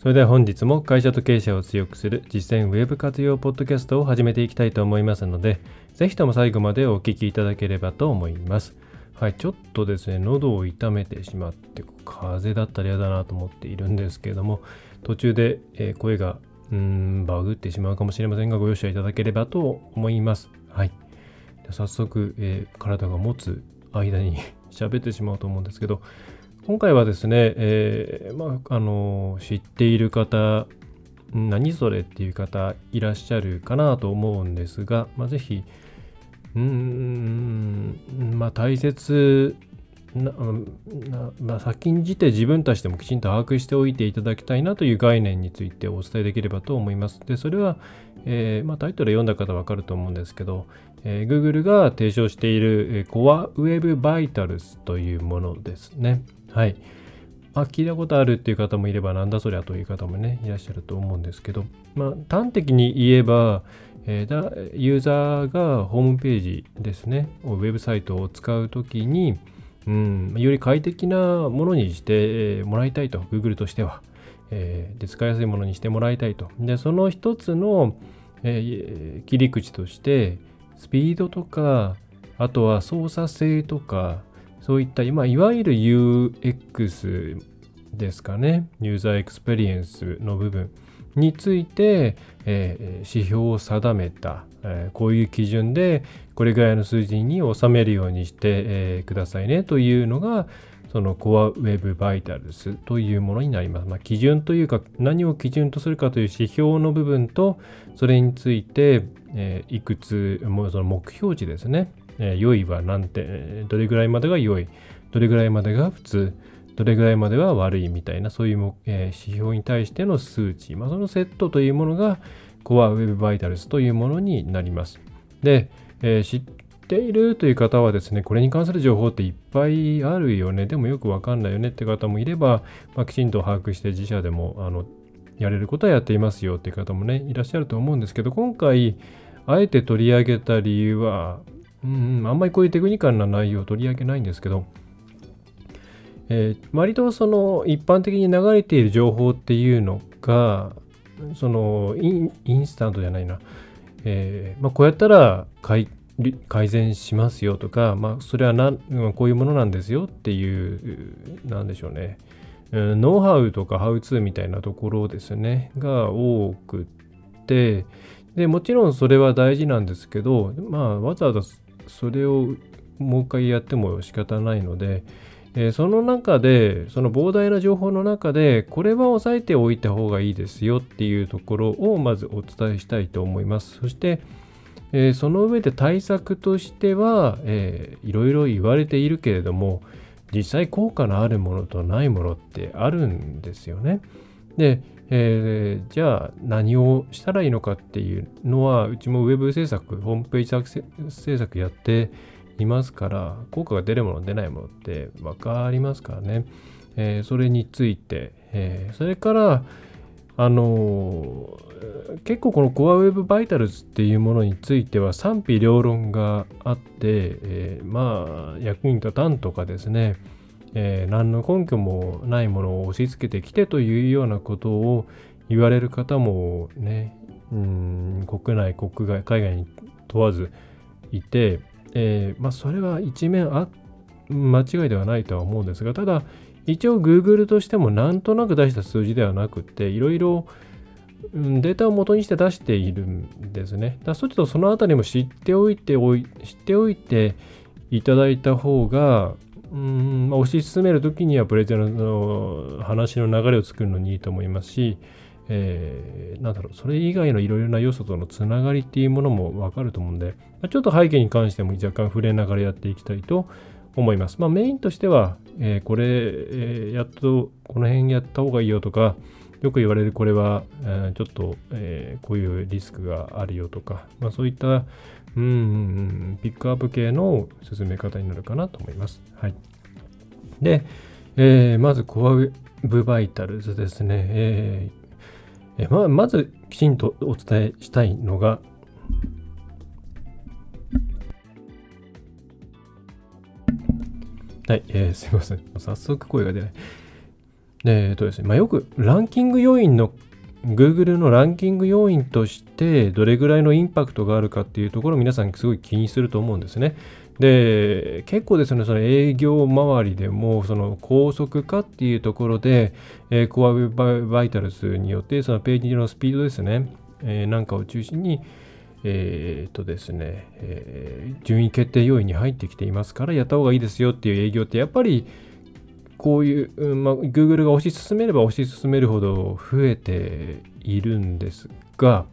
それでは本日も会社と経営者を強くする実践ウェブ活用ポッドキャストを始めていきたいと思いますのでぜひとも最後までお聞きいただければと思いますはい、ちょっとですね、喉を痛めてしまって、風邪だったら嫌だなと思っているんですけれども、途中で、えー、声がうーんバグってしまうかもしれませんが、ご容赦いただければと思います。はい。早速、えー、体が持つ間に 喋ってしまうと思うんですけど、今回はですね、えー、まあ、あの知っている方、何それっていう方いらっしゃるかなと思うんですが、まあ、ぜひ、うーん、まあ大切な、な、先んじて自分たちでもきちんと把握しておいていただきたいなという概念についてお伝えできればと思います。で、それは、えー、まあ、タイトル読んだ方はわかると思うんですけど、えー、Google が提唱している Core Web Vitals というものですね。はい。まあ、聞いたことあるっていう方もいれば、なんだそりゃという方もね、いらっしゃると思うんですけど、まあ、端的に言えば、えー、ユーザーがホームページですね、ウェブサイトを使うときに、うん、より快適なものにしてもらいたいと、Google としては。えー、で使いやすいものにしてもらいたいと。で、その一つの、えー、切り口として、スピードとか、あとは操作性とか、そういった、まあ、いわゆる UX ですかね、 user experience の部分について、えー、指標を定めた、え、こういう基準でこれぐらいの数字に収めるようにして、え、くださいねというのがその Core Web Vitals というものになります。まあ、基準というか何を基準とするかという指標の部分とそれについて、え、いくつもその目標値ですね、え、良いは何点どれぐらいまでが良いどれぐらいまでが普通どれぐらいまでは悪いみたいなそういう、え、指標に対しての数値、まあ、そのセットというものが Core Web Vitals というものになります。で、えー、知っているという方はですね、これに関する情報っていっぱいあるよね、でもよくわかんないよねって方もいれば、まあ、きちんと把握して自社でもあのやれることはやっていますよっていう方もね、いらっしゃると思うんですけど、今回、あえて取り上げた理由は、うん、あんまりこういうテクニカルな内容を取り上げないんですけど、えー、割とその一般的に流れている情報っていうのが、そのインスタントじゃないな、えーまあ、こうやったら改善しますよとか、まあ、それはなこういうものなんですよっていう、なんでしょうね、ノウハウとかハウツーみたいなところですね、が多くって、でもちろんそれは大事なんですけど、まあ、わざわざそれをもう一回やっても仕方ないので、えその中で、その膨大な情報の中で、これは押さえておいた方がいいですよっていうところをまずお伝えしたいと思います。そして、えー、その上で対策としては、えー、いろいろ言われているけれども、実際効果のあるものとないものってあるんですよね。で、えー、じゃあ何をしたらいいのかっていうのは、うちもウェブ制作、ホームページ制作やっていますから、効果が出るもの出ないものって分かりますからね。えー、それについて、えー、それから、あのー、結構この Core Web Vitals っていうものについては賛否両論があって、えー、まあ役に立たんとかですね、えー、何の根拠もないものを押し付けてきてというようなことを言われる方もね、うん国内、国外、海外に問わずいて、えー、まあ、それは一面あ間違いではないとは思うんですが、ただ、一応 Google としてもなんとなく出した数字ではなくて、いろいろデータを元にして出しているんですね。だそっちとそのあたりも知っておいておい、知っておいていただいた方が、うんま、推し進めるときにはプレゼンの話の流れを作るのにいいと思いますし、えー、なんだろう、それ以外のいろいろな要素とのつながりっていうものもわかると思うんで、ちょっと背景に関しても若干触れながらやっていきたいと思います。まあメインとしては、えー、これ、えー、やっとこの辺やった方がいいよとか、よく言われるこれは、えー、ちょっと、え、こういうリスクがあるよとか、まあ、そういったうん、ピックアップ系の進め方になるかなと思います。はい。で、え、まずコアブバイタルズですね。えー、えままずきちんとお伝えしたいのが、はい、えー、すいません。早速声が出ない。えっ、ー、とですね、まあ、よくランキング要因の Google のランキング要因としてどれぐらいのインパクトがあるかっていうところ皆さんすごい気にすると思うんですね。で、結構ですね、その営業周りでも、その高速化っていうところで、えー、コアウェブバイタルズによって、そのページのスピードですね、えー、なんかを中心に、え、っとですね、え、順位決定要因に入ってきていますから、やった方がいいですよっていう営業って、やっぱり、こういう、ま、Google が推し進めれば推し進めるほど増えているんですが、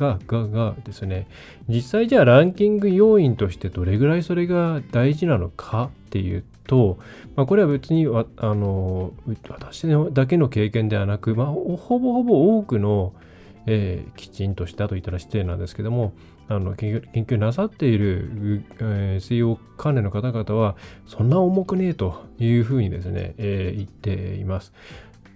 が、が、がですね、実際じゃあランキング要因としてどれぐらいそれが大事なのかっていうと、まあ、これは別にあの私だけの経験ではなく、まあ、ほぼほぼ多くの、えー、きちんとしたと言ったら失礼なんですけども、あの研究研究なさっている、えー、水曜関連の方々は、そんな重くねえというふうにですね、えー、言っています。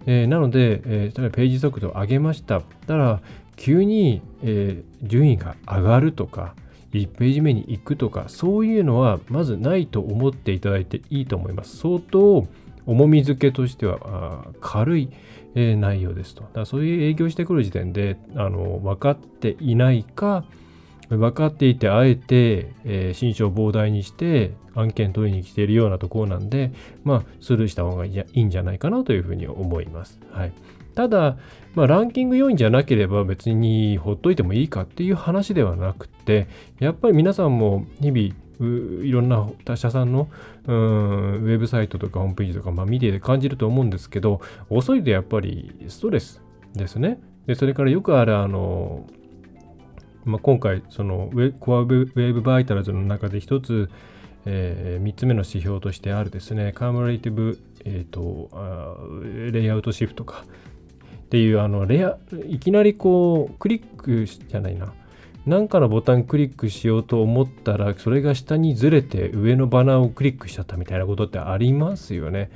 えー、なので、えー、例えばページ速度を上げました。たら、急に、えー、順位が上がるとか、1ページ目に行くとか、そういうのはまずないと思っていただいていいと思います。相当重み付けとしては軽い、えー、内容ですと。だからそういう営業してくる時点であの分かっていないか、分かっていてあえて、えー、心象膨大にして案件取りに来ているようなところなんで、まあ、スルーした方がいいんじゃないかなというふうに思います。はい。ただ、まあ、ランキング要因じゃなければ別にほっといてもいいかっていう話ではなくて、やっぱり皆さんも日々、いろんな他社さんのんウェブサイトとかホームページとか、まあ、見て感じると思うんですけど、遅いとやっぱりストレスですね。で、それからよくある、あの、まあ、今回、そのウェコアウェブバイタルズの中で一つ、えー、3つ目の指標としてあるですね、カームレイティブ、えーと、レイアウトシフトかっていうあのレアいきなりこうクリックじゃないな。何かのボタンクリックしようと思ったらそれが下にずれて上のバナーをクリックしちゃったみたいなことってありますよね。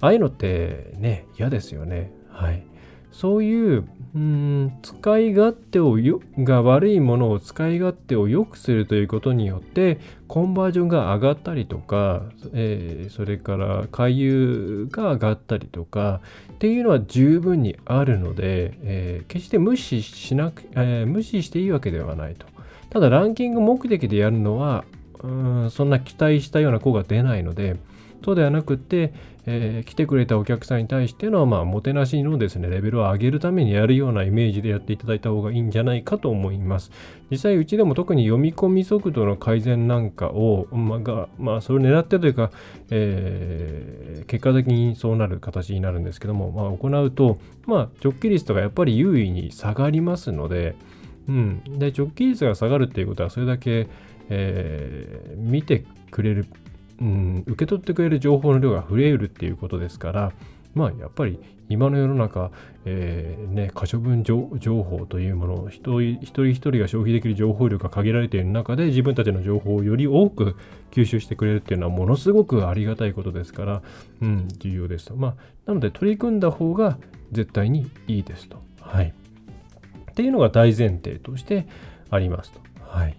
ああいうのってね嫌ですよね。はい。そういううん使い勝手をよが悪いものを使い勝手を良くするということによってコンバージョンが上がったりとか、えー、それから回遊が上がったりとかっていうのは十分にあるので、えー、決して無視しなく、えー、無視していいわけではないと。ただランキング目的でやるのはうんそんな期待したような効果が出ないのでそうではなくて、えー、来てくれたお客さんに対しての、まあ、もてなしのですね、レベルを上げるためにやるようなイメージでやっていただいた方がいいんじゃないかと思います。実際、うちでも特に読み込み速度の改善なんかを、まあ、がまあ、それを狙ってというか、えー、結果的にそうなる形になるんですけども、まあ、行うと、まあ、直帰率とかやっぱり優位に下がりますので、うん、で直帰率が下がるっていうことはそれだけ、えー、見てくれるうん、受け取ってくれる情報の量が増えるっていうことですから、まあやっぱり今の世の中、えー、ね、可処分情報というものを一人一人一人が消費できる情報量が限られている中で自分たちの情報をより多く吸収してくれるっていうのはものすごくありがたいことですから、うん、重要ですと。まあ、なので取り組んだ方が絶対にいいですと。はい。っていうのが大前提としてありますと。はい。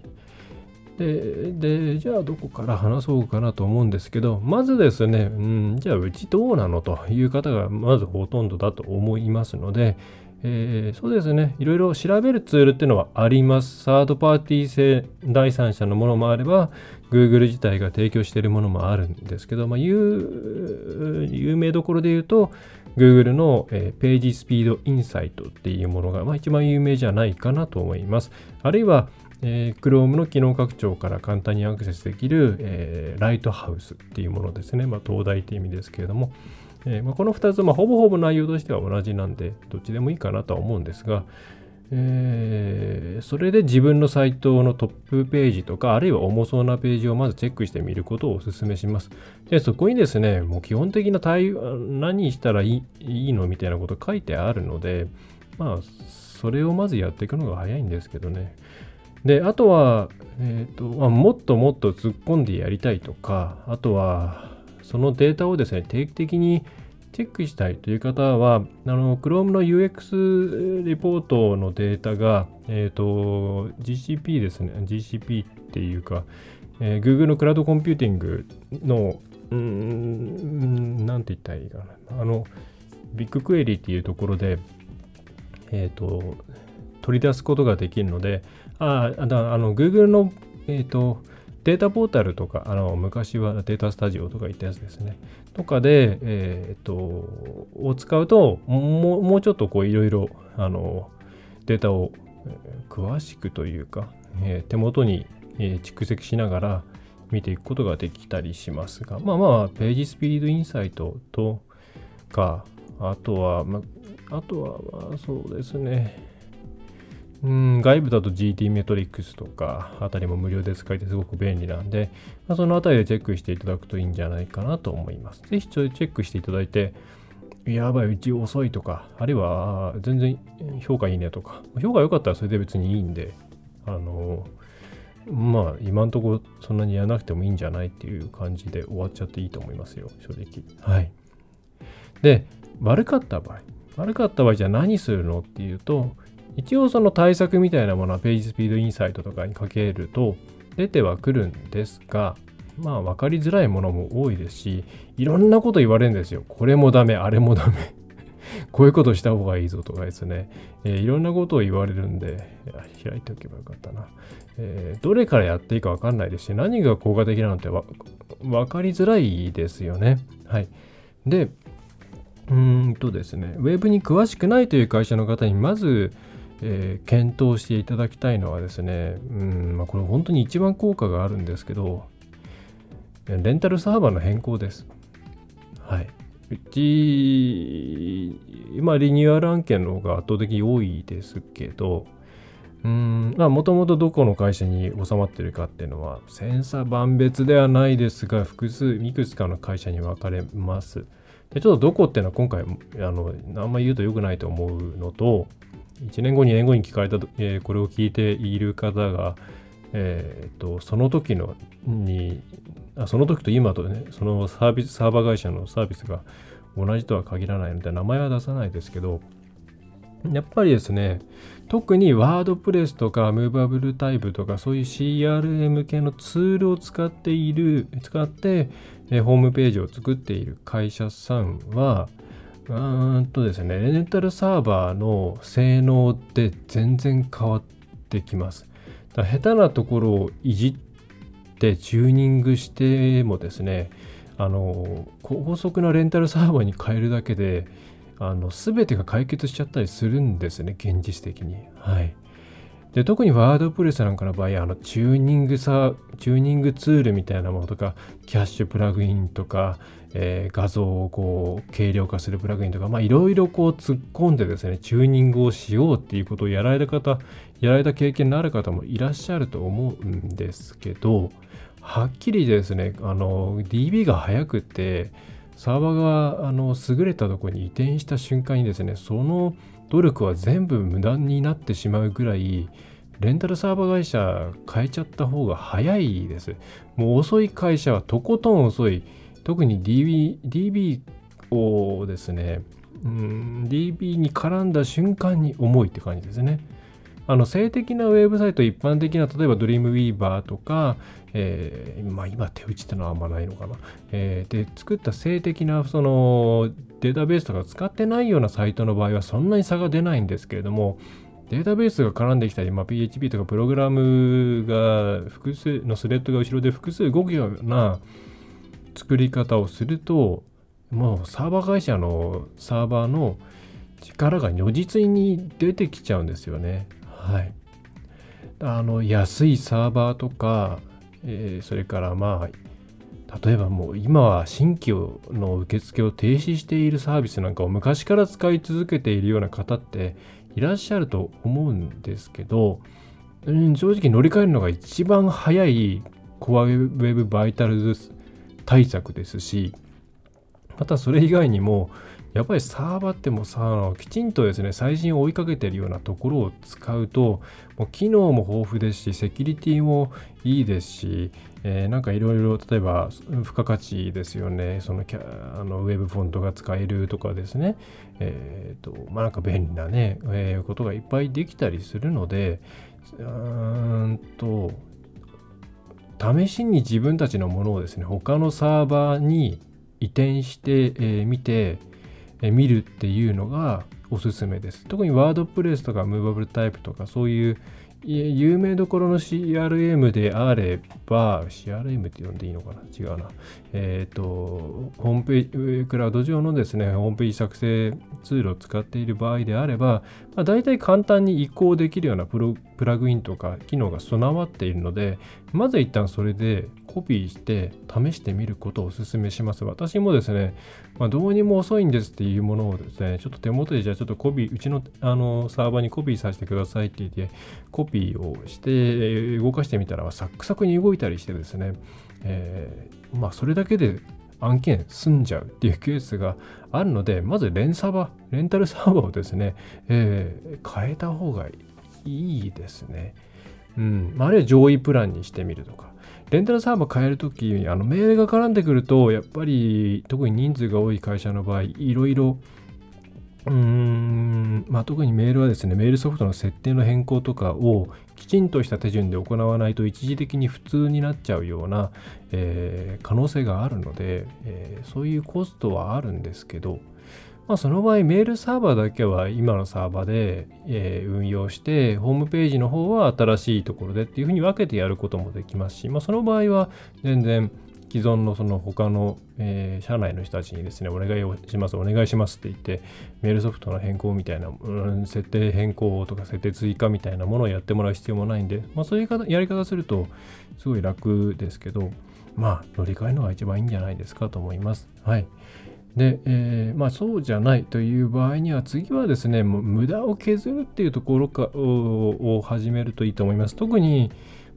ででじゃあどこから話そうかなと思うんですけどまずですね、うん、じゃあうちどうなのという方がまずほとんどだと思いますので、えー、そうですねいろいろ調べるツールっていうのはありますサードパーティー製第三者のものもあれば Google 自体が提供しているものもあるんですけど、まあ、有有名どころで言うと Google の、えー、ページスピードインサイトっていうものが、まあ、一番有名じゃないかなと思います。あるいはえー、Chrome の機能拡張から簡単にアクセスできる、えー、ライトハウスっていうものですね。まあ、東大って意味ですけれども、えーまあ、この2つ、まあ、ほぼほぼ内容としては同じなんで、どっちでもいいかなとは思うんですが、えー、それで自分のサイトのトップページとか、あるいは重そうなページをまずチェックしてみることをお勧めします。で、そこにですね、もう基本的な対何したらいいのみたいなこと書いてあるので、まあ、それをまずやっていくのが早いんですけどね。で、あとは、え、ー、と、まあ、もっともっと突っ込んでやりたいとか、あとは、そのデータをですね、定期的にチェックしたいという方は、あの、Chrome の UX レポートのデータが、えっ、ー、と、GCP ですね、GCP っていうか、えー、Google のクラウドコンピューティングの、うん、なんて言ったらいいかな。あの、ビッグクエリっていうところで、えっ、ー、と、取り出すことができるので、あ、あの、Google の、えっ、ー、と、データポータルとか、あの昔はデータスタジオとか言ったやつですね。とかで、えっ、と、を使うと、もうもうちょっとこういろいろ、あの、データを詳しくというか、えー、手元に、蓄積しながら見ていくことができたりしますが、まあまあ、ページスピードインサイトとか、あとは、まあ、あとは、まあ、そうですね、うん、外部だと GT メトリックスとかあたりも無料で使えてすごく便利なんで、まあ、そのあたりでチェックしていただくといいんじゃないかなと思います。ぜひちょチェックしていただいて、やばい、うち遅いとか、あるいは全然評価いいねとか、評価良かったらそれで別にいいんで、あの、まあ今んとこそんなにやらなくてもいいんじゃないっていう感じで終わっちゃっていいと思いますよ、正直。はい。で、悪かった場合、悪かった場合じゃあ何するのっていうと、一応その対策みたいなものはページスピードインサイトとかにかけると出てはくるんですが、まあ分かりづらいものも多いですし、いろんなこと言われるんですよ。これもダメ、あれもダメ。こういうことした方がいいぞとかですね、えー、いろんなことを言われるんで、開いておけばよかったな。えー、どれからやっていいか分かんないですし、何が効果的なのって分かりづらいですよね。はい。で、うんとですね、ウェブに詳しくないという会社の方にまず、えー、検討していただきたいのはですね、うんまあ、これ本当に一番効果があるんですけど、レンタルサーバーの変更です。はい。うち、今リニューアル案件の方が圧倒的に多いですけど、うん、まあもともとどこの会社に収まってるかっていうのは、千差万別ではないですが、複数、いくつかの会社に分かれます。でちょっとどこっていうのは今回、あの、あんま言うと良くないと思うのと、1年後、2年後に聞かれた、えー、これを聞いている方が、えーと、その時のにあ、その時と今とね、そのサービス、サーバー会社のサービスが同じとは限らないので、名前は出さないですけど、やっぱりですね、特にワードプレスとかムーバブルタイプとかそういう CRM 系のツールを使っている、使って、えホームページを作っている会社さんは、うんとですね、レンタルサーバーの性能って全然変わってきます。だ下手なところをいじってチューニングしてもですね、あの、高速なレンタルサーバーに変えるだけで、あの、全てが解決しちゃったりするんですね、現実的に。はい。で特にワードプレスなんかの場合あのチューニングさチューニングツールみたいなものとかキャッシュプラグインとか、えー、画像をこう軽量化するプラグインとかいろいろこう突っ込んでですねチューニングをしようっていうことをやられた方やられた経験のある方もいらっしゃると思うんですけどはっきりですねあの DB が速くてサーバーがあの優れたところに移転した瞬間にですねその努力は全部無駄になってしまうぐらいレンタルサーバー会社変えちゃった方が早いです。もう遅い会社はとことん遅い。特に DB, DB をですね、うん、DB に絡んだ瞬間に重いって感じですね。あの性的なウェブサイト、一般的な、例えばドリームウィーバーとか、えー、まあ今手打ちってのはあんまないのかな。えー、で、作った性的なそのデータベースとか使ってないようなサイトの場合はそんなに差が出ないんですけれども、データベースが絡んできたり、まあ、PHP とかプログラムが複数のスレッドが後ろで複数動くような作り方をすると、もうサーバー会社のサーバーの力が如実に出てきちゃうんですよね。はい。あの安いサーバーとか、えー、それからまあ例えばもう今は新規の受付を停止しているサービスなんかを昔から使い続けているような方っていらっしゃると思うんですけど、うん、正直乗り換えるのが一番早いコアウェブバイタルズ対策ですし、またそれ以外にも、やっぱりサーバーってもさ、きちんとですね、最新を追いかけてるようなところを使うと、もう機能も豊富ですし、セキュリティもいいですし、えー、なんかいろいろ、例えば、付加価値ですよね、そのキャあのウェブフォントが使えるとかですね、えっ、ー、と、まあなんか便利なね、えー、ことがいっぱいできたりするので、うーんと、試しに自分たちのものをですね、他のサーバーに移転してみ、えー、て、え見るっていうのがおすすめです。特にワードプレスとかムーバブルタイプとかそういう有名どころの CRM であれば、CRM って呼んでいいのかな？違うな。え、ー、と、ホームページ、クラウド上のですね、ホームページ作成ツールを使っている場合であれば、まあ、大体簡単に移行できるようなプロプラグインとか機能が備わっているので、まず一旦それでコピーして試してみることをお勧めします。私もですね、まあ、どうにも遅いんですっていうものをですね、ちょっと手元でじゃあちょっとコピー、うちのあのサーバーにコピーさせてくださいって言って、コピーをして動かしてみたらサックサクに動いたりしてですね、えー、まあそれだけで案件済んじゃうっていうケースがあるので、まずレンサーバー、レンタルサーバーをですね、えー、変えた方がいいですね。うん、あるいは上位プランにしてみるとか。レンタルサーバー変えるとき、あのメールが絡んでくると、やっぱり特に人数が多い会社の場合、いろいろ、うーん、まあ、特にメールはですね、メールソフトの設定の変更とかをきちんとした手順で行わないと一時的に普通になっちゃうような、えー、可能性があるので、えー、そういうコストはあるんですけど、まあ、その場合、メールサーバーだけは今のサーバーで、えー、運用して、ホームページの方は新しいところでっていうふうに分けてやることもできますし、まあ、その場合は全然既存のその他の、えー、社内の人たちにですね、お願いをします、お願いしますって言って、メールソフトの変更みたいな、うん、設定変更とか設定追加みたいなものをやってもらう必要もないんで、まあ、そういうやり方するとすごい楽ですけど、まあ、乗り換えるのが一番いいんじゃないですかと思います。はい。で、えー、まあそうじゃないという場合には次はですね、もう無駄を削るっていうところかを始めるといいと思います。特に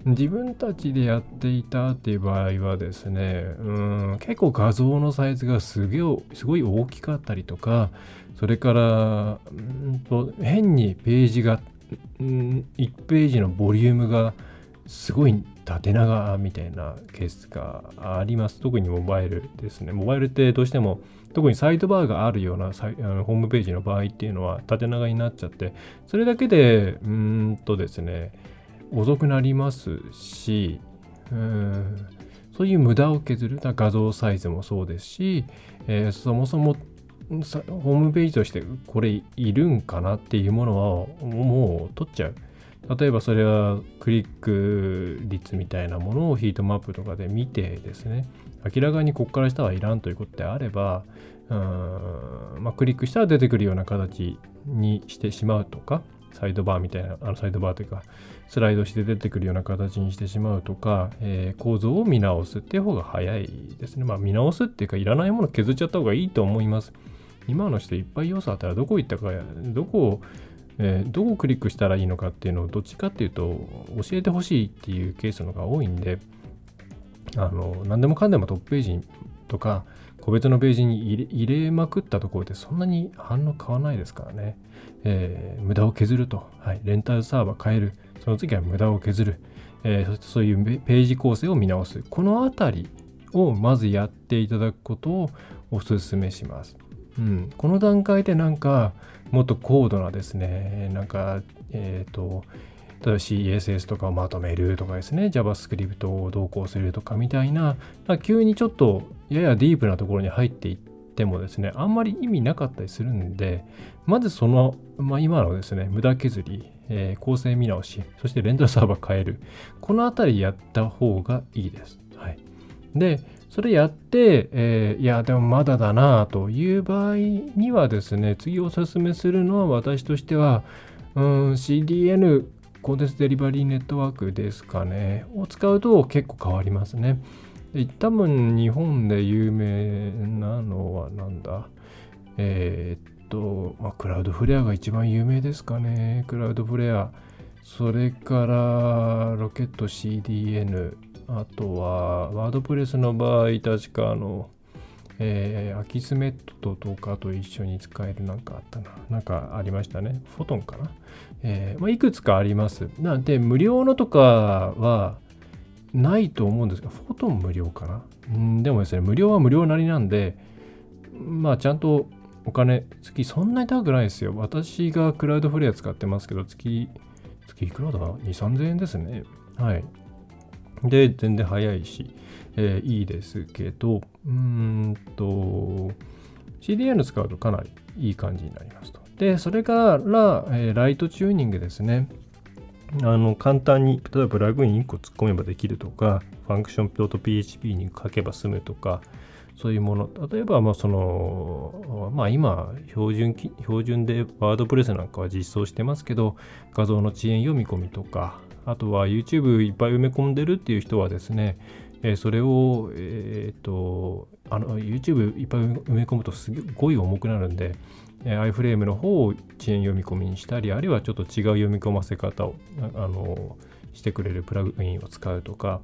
自分たちでやっていたっていう場合はですね、うん結構画像のサイズがすげすごい大きかったりとか、それからうんと変にページが、うん、1ページのボリュームがすごい縦長みたいなケースがあります。特にモバイルですね。モバイルってどうしても特にサイドバーがあるようなあのホームページの場合っていうのは縦長になっちゃって、それだけで、うんとですね、遅くなりますし、うんそういう無駄を削る、画像サイズもそうですし、えー、そもそもホームページとしてこれいるんかなっていうものはもう取っちゃう。例えばそれはクリック率みたいなものをヒートマップとかで見てですね明らかにここから下はいらんということであればうん、まあ、クリックしたら出てくるような形にしてしまうとかサイドバーみたいなあのサイドバーというかスライドして出てくるような形にしてしまうとか、えー、構造を見直すっていう方が早いですね。まあ見直すっていうかいらないもの削っちゃった方がいいと思います。今の人いっぱい要素あったらどこ行ったかどこをえー、どこをクリックしたらいいのかっていうのをどっちかっていうと教えてほしいっていうケースのが多いんであの何でもかんでもトップページとか個別のページに入れまくったところでそんなに反応変わらないですからね、えー、無駄を削ると、はい、レンタルサーバー変える。その次は無駄を削る、えー、そそういうページ構成を見直す。このあたりをまずやっていただくことをお勧めします。うん、この段階でなんかもっと高度なですね、なんか、えっ、ー、と、例えば CSS とかをまとめるとかですね、JavaScript を同行するとかみたいな、急にちょっとややディープなところに入っていってもですね、あんまり意味なかったりするんで、まずその、まあ、今のですね、無駄削り、え、構成見直し、そしてレンタルサーバー変える、このあたりやった方がいいです。はい。で、それやって、えー、いや、でもまだだなという場合にはですね、次お勧めするのは私としては、うん、CDN、コーデンスデリバリーネットワークですかね、を使うと結構変わりますね。で多分日本で有名なのはなんだ？えー、っと、まあ、クラウドフレアが一番有名ですかね。クラウドフレア。それからロケット CDN。あとはワードプレスの場合、確かあの、えー、アキスメットとかと一緒に使えるなんかあったな。なんかありましたね。フォトンかな。えー、まあ、いくつかあります。なんで、無料のとかはないと思うんですが、フォトン無料かな。うんでもですね、無料は無料なりなんで、まあ、ちゃんとお金、月そんなに高くないですよ。私がクラウドフレア使ってますけど、月、月いくらだ ?2、3000円ですね。はい。で、全然早いし、えー、いいですけど、うーんと、CDN 使うとかなりいい感じになりますと。で、それから、えー、ライトチューニングですね。あの簡単に、例えばプラグイン1個突っ込めばできるとか、ファンクション .php に書けば済むとか、そういうもの。例えば、まあ、その、まあ、今、標準、標準でワードプレスなんかは実装してますけど、画像の遅延読み込みとか、あとは YouTube いっぱい埋め込んでるっていう人はですね、え、それを、えっ、と、あの、YouTube いっぱい埋め込むとすごい重くなるんで、えー、iFrame の方を遅延読み込みにしたり、あるいはちょっと違う読み込ませ方を、あの、してくれるプラグインを使うとか、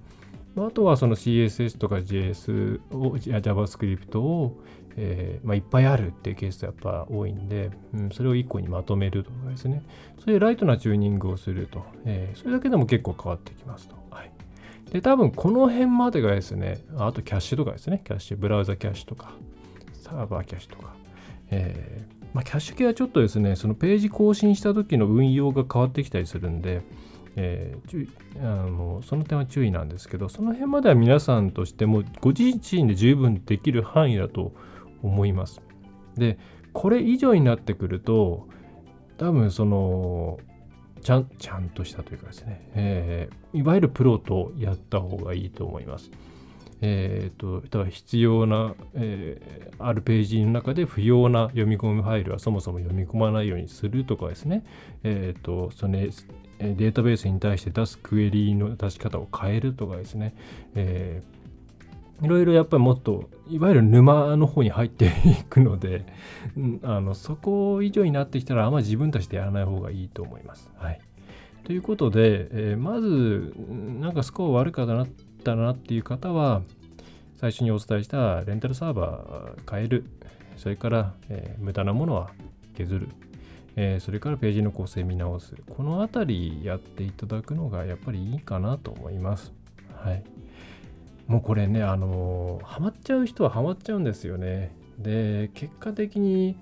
あとはその CSS とか JS を、JavaScript を、えーまあ、いっぱいあるっていうケースがやっぱ多いんで、うん、それを1個にまとめるとかですね。そういうライトなチューニングをすると、えー、それだけでも結構変わってきますと。はい、で、多分この辺までがですね、あとキャッシュとかですね、キャッシュ、ブラウザキャッシュとか、サーバーキャッシュとか、えーまあ、キャッシュ系はちょっとですね、そのページ更新した時の運用が変わってきたりするんで、えー、注意あのその点は注意なんですけどその辺までは皆さんとしてもご自身で十分できる範囲だと思います。でこれ以上になってくると多分そのちゃんちゃんとしたというかですね、えー、いわゆるプロとやった方がいいと思います。えーと、必要な、えー、あるページの中で不要な読み込みファイルはそもそも読み込まないようにするとかですね、えーとそのデータベースに対して出すクエリーの出し方を変えるとかですね、えー、いろいろやっぱりもっといわゆる沼の方に入っていくのであのそこ以上になってきたらあんまり自分たちでやらない方がいいと思います。はい、ということで、えー、まずなんかスコア悪かったなっていう方は最初にお伝えしたレンタルサーバー変える。それから、えー、無駄なものは削る。えー、それからページの構成見直す。このあたりやっていただくのがやっぱりいいかなと思います。はい。もうこれね、あのー、ハマっちゃう人はハマっちゃうんですよね。で、結果的に、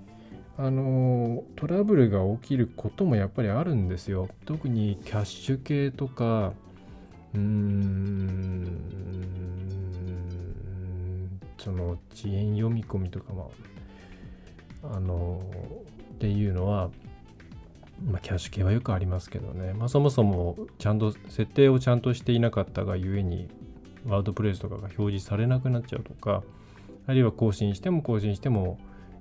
あのー、トラブルが起きることもやっぱりあるんですよ。特にキャッシュ系とか、うーん、その遅延読み込みとかも、あのっていうのはまあ、キャッシュ系はよくありますけどね、まあ、そもそもちゃんと設定をちゃんとしていなかったがゆえにWordPress とかが表示されなくなっちゃうとかあるいは更新しても更新しても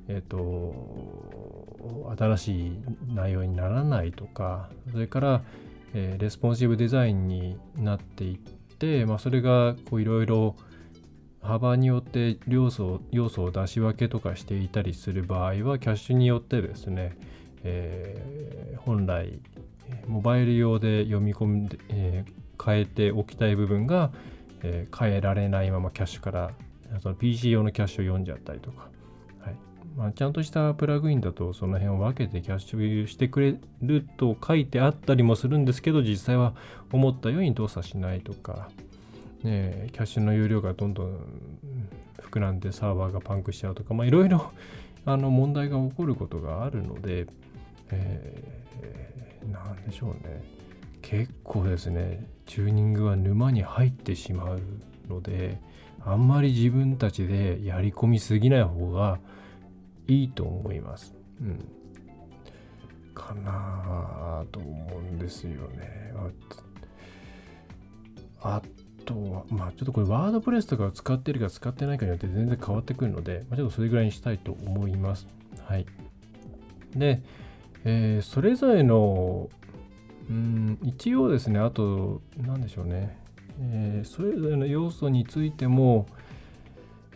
えっ、ー、と新しい内容にならないとかそれから、えー、 responsive design になっていって、まあ、それがいろいろ幅によって要素要素を出し分けとかしていたりする場合はキャッシュによってですねえー、本来モバイル用で読み込んで、えー、変えておきたい部分が、えー、変えられないままキャッシュからその PC 用のキャッシュを読んじゃったりとか、はい。まあ、ちゃんとしたプラグインだとその辺を分けてキャッシュしてくれると書いてあったりもするんですけど実際は思ったように動作しないとか、ね、キャッシュの容量がどんどん膨らんでサーバーがパンクしちゃうとかいろいろ問題が起こることがあるので、えー、でしょうね結構ですねチューニングは沼に入ってしまうのであんまり自分たちでやり込みすぎない方がいいと思います。うん。かなと思うんですよね。あとは、まあちょっとこれワードプレスとかを使ってるか使ってないかによって全然変わってくるので、まあ、ちょっとそれぐらいにしたいと思います。はい。で、えー、それぞれの、うん、一応ですね、あと、何でしょうね、えー、それぞれの要素についても、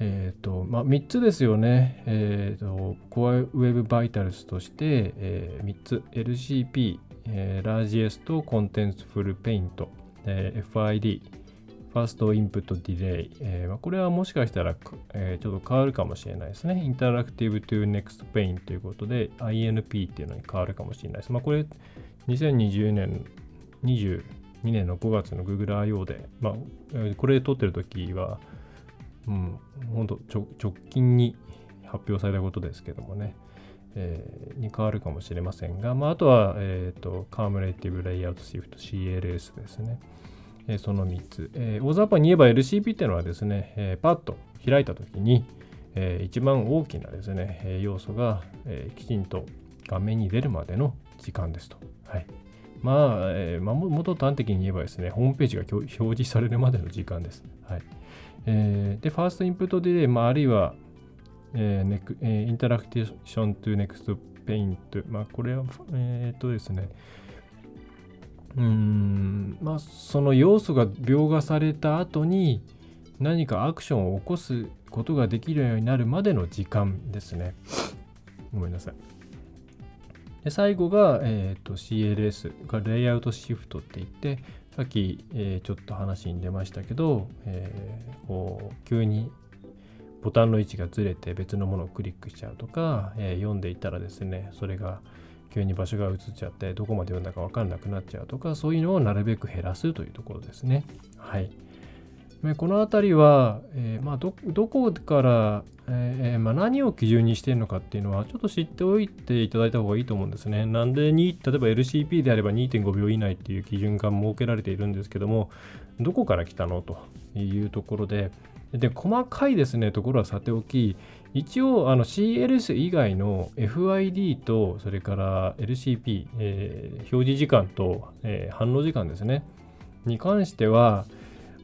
えーとまあ、3つですよね、えーと、Core Web Vitals として、えー、3つ。LCP、えー、Largest Contentful Paint、えー、FID ファーストインプットディレイ、えー、これはもしかしたら、えー、ちょっと変わるかもしれないですね。 interactive to next paint ということで INP っていうのに変わるかもしれないです。まあ、これ2020年22年の5月の Google I.O. で、まあ、これ撮ってる時は、うん、本当直近に発表されたことですけどもね、えー、に変わるかもしれませんが、まあ、あとは、えっ、ー、と、 cumulative layout shift CLS ですね。え、その3つ。えー、大雑把に言えば LCP っていうのはですね、えー、パッと開いたときに、えー、一番大きなですね、え要素が、えー、きちんと画面に出るまでの時間ですと。はい。まあ、えー、まあ、もっと端的に言えばですね、ホームページが表示されるまでの時間です。はい。えー、で、 first input delay、まあ、あるいは、えーネクえー、 interaction to next paint、まあ、これは、えっ、とですね、うんまあその要素が描画された後に何かアクションを起こすことができるようになるまでの時間ですね。ごめんなさい。で最後が、えーと、CLS がレイアウトシフトって言ってさっき、えー、ちょっと話に出ましたけど、えー、こう急にボタンの位置がずれて別のものをクリックしちゃうとか、えー、読んでいたらですねそれが急に場所が移っちゃってどこまで読んだか分かんなくなっちゃうとかそういうのをなるべく減らすというところですね。はい。この辺りは、えー、まあ、どこから、えー、まあ、何を基準にしているのかっていうのはちょっと知っておいていただいた方がいいと思うんですね。なんでに例えば LCP であれば2.5秒以内っていう基準が設けられているんですけどもどこから来たのというところでで細かいですねところはさておき一応あの CLS 以外の FID とそれから LCP、えー、表示時間と、えー、反応時間ですね。に関しては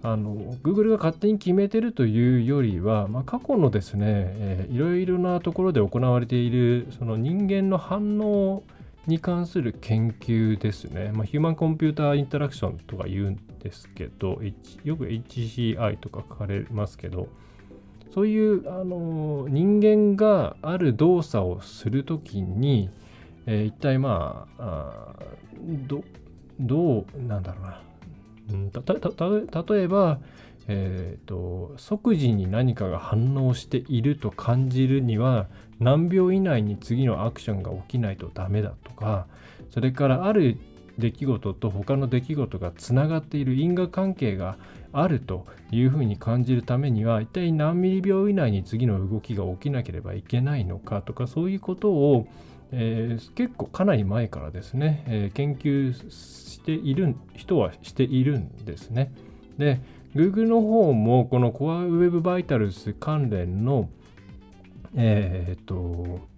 あの Google が勝手に決めてるというよりは、まあ、過去のですね、えー、いろいろなところで行われているその人間の反応に関する研究ですね、まあ、ヒューマンコンピューターインタラクションとか言うんですけど、よく HCI とか書かれますけど、そういうあの人間がある動作をするときに、えー、一体まあどどうなんだろうな、うん、例えば、えーと、即時に何かが反応していると感じるには何秒以内に次のアクションが起きないとダメだとかそれからある出来事と他の出来事がつながっている因果関係があるというふうに感じるためには一体何ミリ秒以内に次の動きが起きなければいけないのかとかそういうことを、えー、結構かなり前からですね、えー、研究している人はしているんですね。で Google の方もこの Core Web Vitals 関連のえー、っと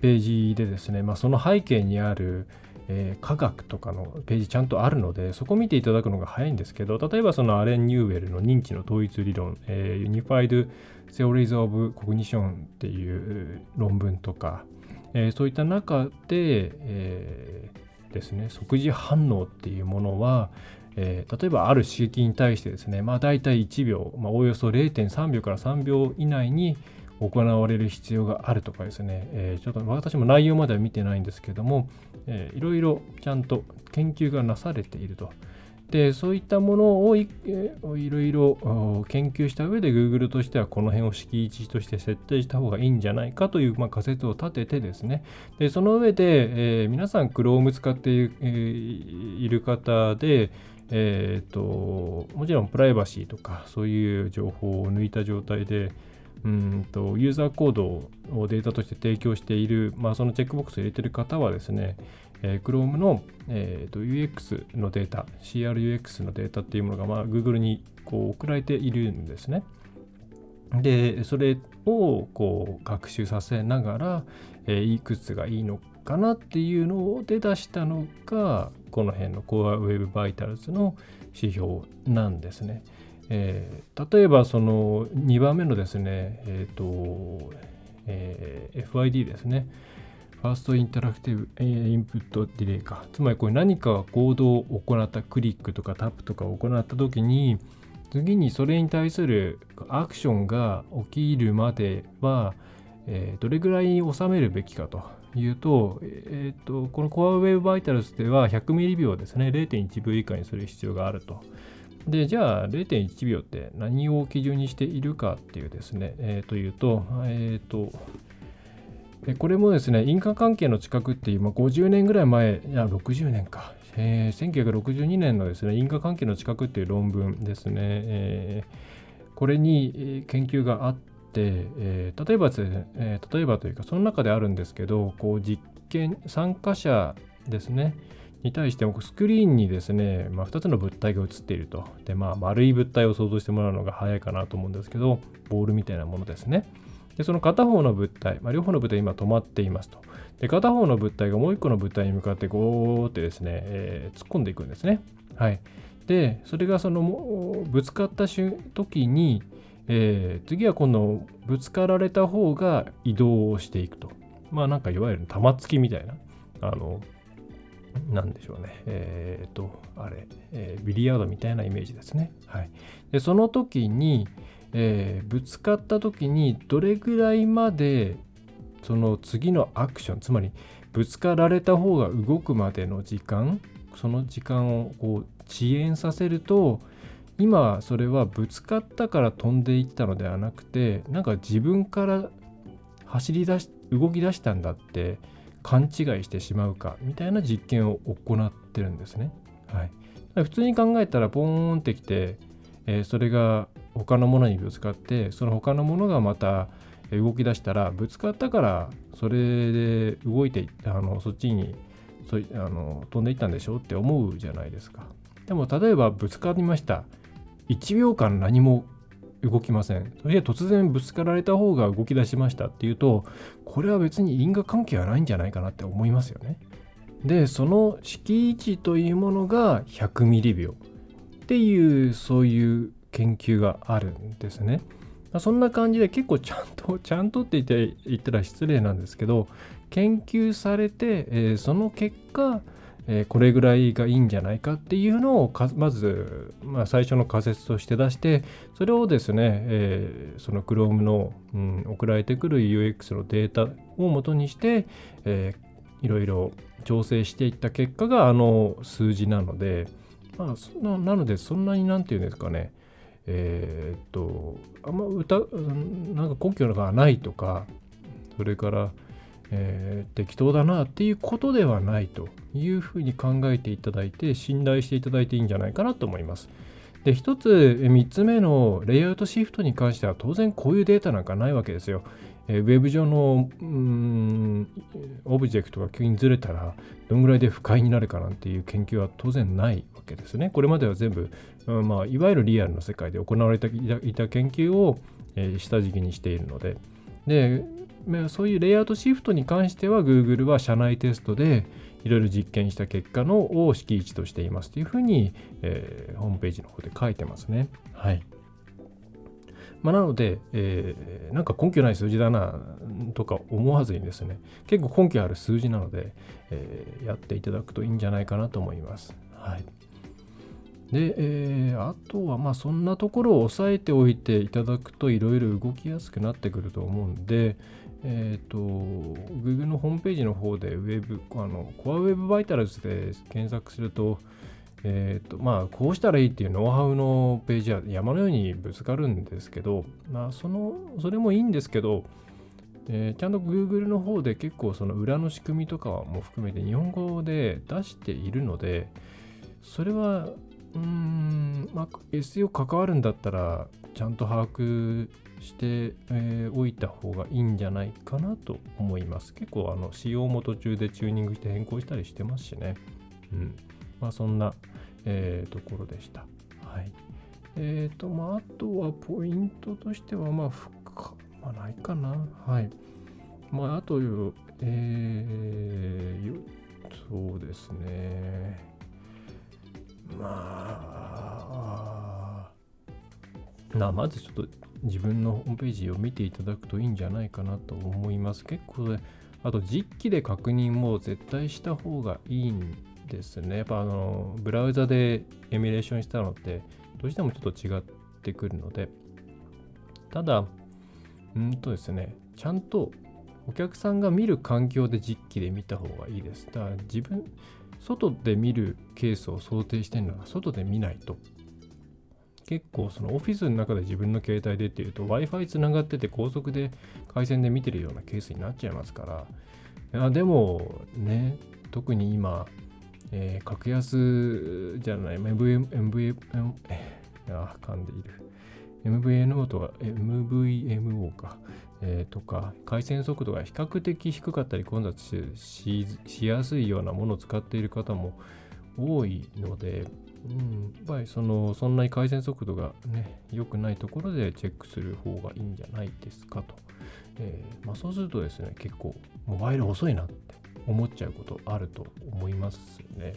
ページでですね、まあ、その背景にあるえー、科学とかのページちゃんとあるので、そこ見ていただくのが早いんですけど、例えばそのアレン・ニューウェルの認知の統一理論、えー、Unified Theories of Cognition っていう論文とか、えー、そういった中で、えー、ですね、即時反応っていうものは、えー、例えばある刺激に対してですね、まあ大体1秒、まあ、およそ0.3秒から3秒以内に行われる必要があるとかですね、えー、ちょっと私も内容までは見てないんですけども、えー、いろいろちゃんと研究がなされていると。で、そういったものをい,、えー、いろいろ研究した上で Google としてはこの辺を敷地として設定した方がいいんじゃないかという、まあ、仮説を立ててですね、でその上で、えー、皆さん Chrome 使っている,、え、いる方で、えーともちろんプライバシーとかそういう情報を抜いた状態で、うんとユーザーコードをデータとして提供している、まあ、そのチェックボックスを入れている方はですね、えー、Chrome の、えーと、UX のデータ、CRUX のデータっていうものが、まあ、Google にこう送られているんですね。で、それをこう学習させながら、えー、いくつがいいのかなっていうのを出したしたのが、この辺の Core Web Vitals の指標なんですね。えー、例えばその2番目のですね、え、ー、と、えー、FID ですね。 first interactive、input delay か。つまりこれ何か行動を行ったクリックとかタップとかを行った時に、次にそれに対するアクションが起きるまでは、えー、どれぐらい収めるべきかというと,、えーと、この Core Web Vitals では100ミリ秒ですね0.1秒以下にする必要があると。でじゃあ0.1秒って何を基準にしているかっていうですね、えー、というと、え、ー、とこれもですね、因果関係の近くっていう、まあ、50年ぐらい前、いや、60年か、えー、1962年のですね、因果関係の近くっていう論文ですね、えー、これに研究があって、えー、例えばですね、え、例えばというか、その中であるんですけど、こう実験、参加者ですね、に対してスクリーンにですね、まあ、2つの物体が映っていると。で、まあ、丸い物体を想像してもらうのが早いかなと思うんですけど、ボールみたいなものですね。で、その片方の物体、まあ、両方の物体今止まっていますと。で、片方の物体がもう一個の物体に向かってゴーってですね、えー、突っ込んでいくんですね。はい。で、それがそのぶつかった時に、えー、次は今度ぶつかられた方が移動をしていくと。まあなんかいわゆる玉突きみたいな、あの、なんでしょうね。えっ、ー、と、あれ、えー、ビリヤードみたいなイメージですね。はい。で、その時に、えー、ぶつかった時にどれぐらいまでその次のアクションつまりぶつかられた方が動くまでの時間その時間をこう遅延させると今それはぶつかったから飛んでいったのではなくてなんか自分から走り出し動き出したんだって勘違いしてしまうかみたいな実験を行ってるんですね。はい、普通に考えたらポーンってきて、えー、それが他のものにぶつかってその他のものがまた動き出したらぶつかったからそれで動いてあのそっちにそあの飛んでいったんでしょって思うじゃないですか。でも例えばぶつかりました。1秒間何も動きませんそして突然ぶつかられた方が動き出しましたっていうとこれは別に因果関係はないんじゃないかなって思いますよねでその敷地というものが100ミリ秒っていうそういう研究があるんですね。そんな感じで結構ちゃんと、ちゃんとって言って言ったら失礼なんですけど、研究されて、えー、その結果、え、これぐらいがいいんじゃないかっていうのをまず、まあ、最初の仮説として出してそれをですね、えー、その Chrome の、うん、送られてくる UX のデータをもとにして、えー、いろいろ調整していった結果があの数字なので、まあ、そなのでそんなになんていうんですかねえー、っとあんま歌なんか根拠がないとかそれから、えー、適当だなっていうことではないというふうに考えていただいて信頼していただいていいんじゃないかなと思います。で一つ3つ目のレイアウトシフトに関しては当然こういうデータなんかないわけですよ。えウェブ上のオブジェクトが急にずれたらどんぐらいで不快になるかなんていう研究は当然ないわけですね。これまでは全部、うんまあ、いわゆるリアルの世界で行われていた研究を、えー、下敷きにしているのででそういうレイアウトシフトに関しては Google は社内テストでいろいろ実験した結果のを敷地としていますというふうに、えー、ホームページの方で書いてますね。はい。まあ、なので、えー、なんか根拠ない数字だなとか思わずにですね、結構根拠ある数字なので、えー、やっていただくといいんじゃないかなと思います。はい。で、えー、あとはまあそんなところを押さえておいていただくといろいろ動きやすくなってくると思うんで、えっ、ー、と、Google のホームページの方で Web、あの、Core Web Vitals で検索すると、えーとまあ、こうしたらいいっていうノウハウのページは山のようにぶつかるんですけど、まあ、そのそれもいいんですけど、えー、ちゃんと Google の方で結構その裏の仕組みとかも含めて日本語で出しているのでそれはうーん、まあ、SEO 関わるんだったらちゃんと把握して、えー、おいた方がいいんじゃないかなと思います結構あの仕様も途中でチューニングして変更したりしてますしねうんまあ、そんな、えー、ところでした。はい。えっ、ー、と、まあ、あとはポイントとしては、まあ、深まあ、ないかな。はい。まあ、あという、えー、そうですね。まあ、なまずちょっと自分のホームページを見ていただくといいんじゃないかなと思います。結構、あと実機で確認も絶対した方がいいんですね。やっぱあのブラウザでエミュレーションしたのってどうしてもちょっと違っってくるのでただうんとですねちゃんとお客さんが見る環境で実機で見た方がいいですだから自分外で見るケースを想定してるのは外で見ないと結構そのオフィスの中で自分の携帯でっていうと Wi-Fi つながってて高速で回線で見てるようなケースになっちゃいますから。いやでもね特に今、えー、格安じゃない MVM、MVM、いや噛んでいる。MVNO とか MVMO か、えー、とか回線速度が比較的低かったり混雑しやすいようなものを使っている方も多いのでうん、やっぱりそのそんなに回線速度がね良くないところでチェックする方がいいんじゃないですかと、えー、まあ、そうするとですね結構モバイル遅いなって思っちゃうことあると思いますね。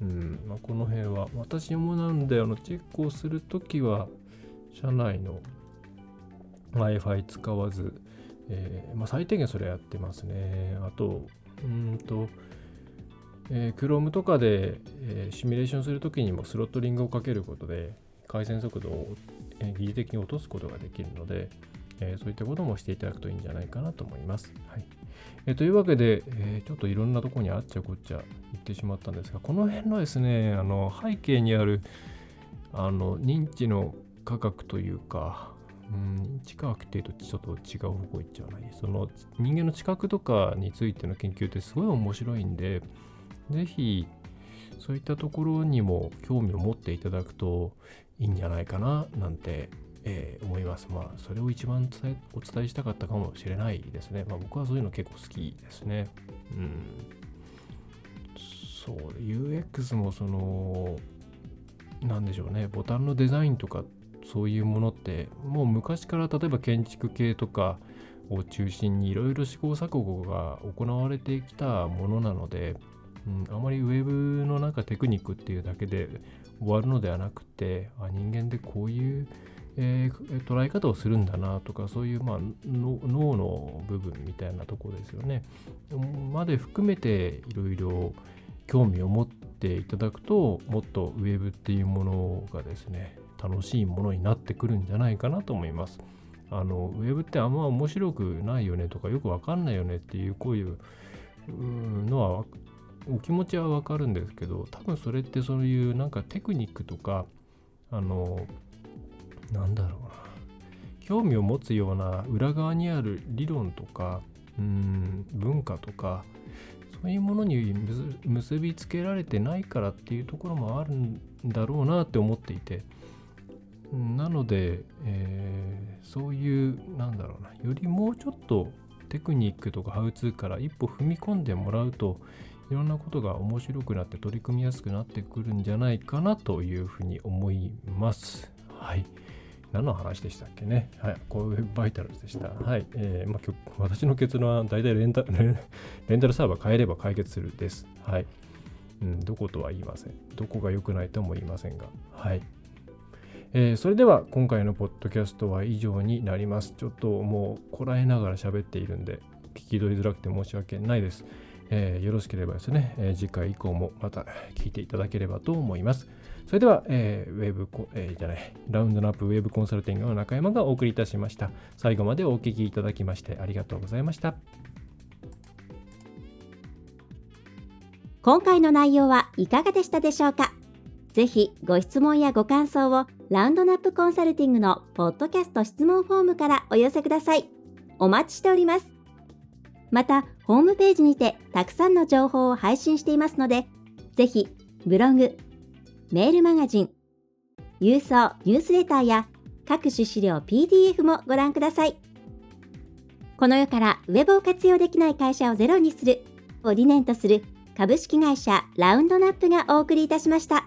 うんまあ、この辺は私もなんであのチェックをするときは社内の Wi-Fi 使わず、えー、まあ、最低限それやってますね。あと、うんと、えー、Chrome とかで、えー、シミュレーションするときにもスロットリングをかけることで回線速度を、え、疑似的に落とすことができるので、えそういったこともしていただくといいんじゃないかなと思います。はいえというわけで、えちょっといろんなとこにあっちゃこっちゃ言ってしまったんですが、この辺のですね、あの背景にあるあの認知の価格というか、うん、認知科学っていうとちょっと違う方向行っちゃわない。その人間の知覚とかについての研究ってすごい面白いんで、ぜひそういったところにも興味を持っていただくといいんじゃないかななんて、えー、思います。まあそれを一番伝えお伝えしたかったかもしれないですね。まあ僕はそういうの結構好きですね。うん。そう、UX もその、なんでしょうね、ボタンのデザインとかそういうものってもう昔から例えば建築系とかを中心にいろいろ試行錯誤が行われてきたものなので、うん、あまりウェブのなんかテクニックっていうだけで終わるのではなくてあ人間でこういう、えー、捉え方をするんだなとかそういう、まあ、脳の部分みたいなとこですよねまで含めていろいろ興味を持っていただくともっとウェブっていうものがですね楽しいものになってくるんじゃないかなと思います。あのウェブってあんま面白くないよねとかよくわかんないよねっていうこういうのはお気持ちはわかるんですけど多分それってそういうなんかテクニックとかあのなんだろうな。興味を持つような裏側にある理論とかうん文化とかそういうものに結びつけられてないからっていうところもあるんだろうなって思っていて。なので、えー、そういうなんだろうな。よりもうちょっとテクニックとかハウツーから一歩踏み込んでもらうといろんなことが面白くなって取り組みやすくなってくるんじゃないかなというふうに思います。はい。何の話でしたっけね？はい。こういうバイタルでした。はい。えー、まあ、私の結論は大体レンタ レンタルサーバー変えれば解決するです。はい。うん、どことは言いません。どこが良くないとも言いませんが。はい。えー、それでは今回のポッドキャストは以上になります。ちょっともうこらえながら喋っているんで聞き取りづらくて申し訳ないです。えー、よろしければですね、えー、次回以降もまた聞いていただければと思います。それでは、えー、ウェブコ、えー、じゃない、ラウンドナップウェブコンサルティングの中山がお送りいたしました。最後までお聞きいただきましてありがとうございました。今回の内容はいかがでしたでしょうか？ぜひご質問やご感想をラウンドナップコンサルティングのポッドキャスト質問フォームからお寄せください。お待ちしております。また、ホームページにてたくさんの情報を配信していますので、ぜひブログ、メールマガジン、郵送ニュースレターや各種資料 PDF もご覧ください。この世からウェブを活用できない会社をゼロにするを理念とする株式会社ラウンドナップがお送りいたしました。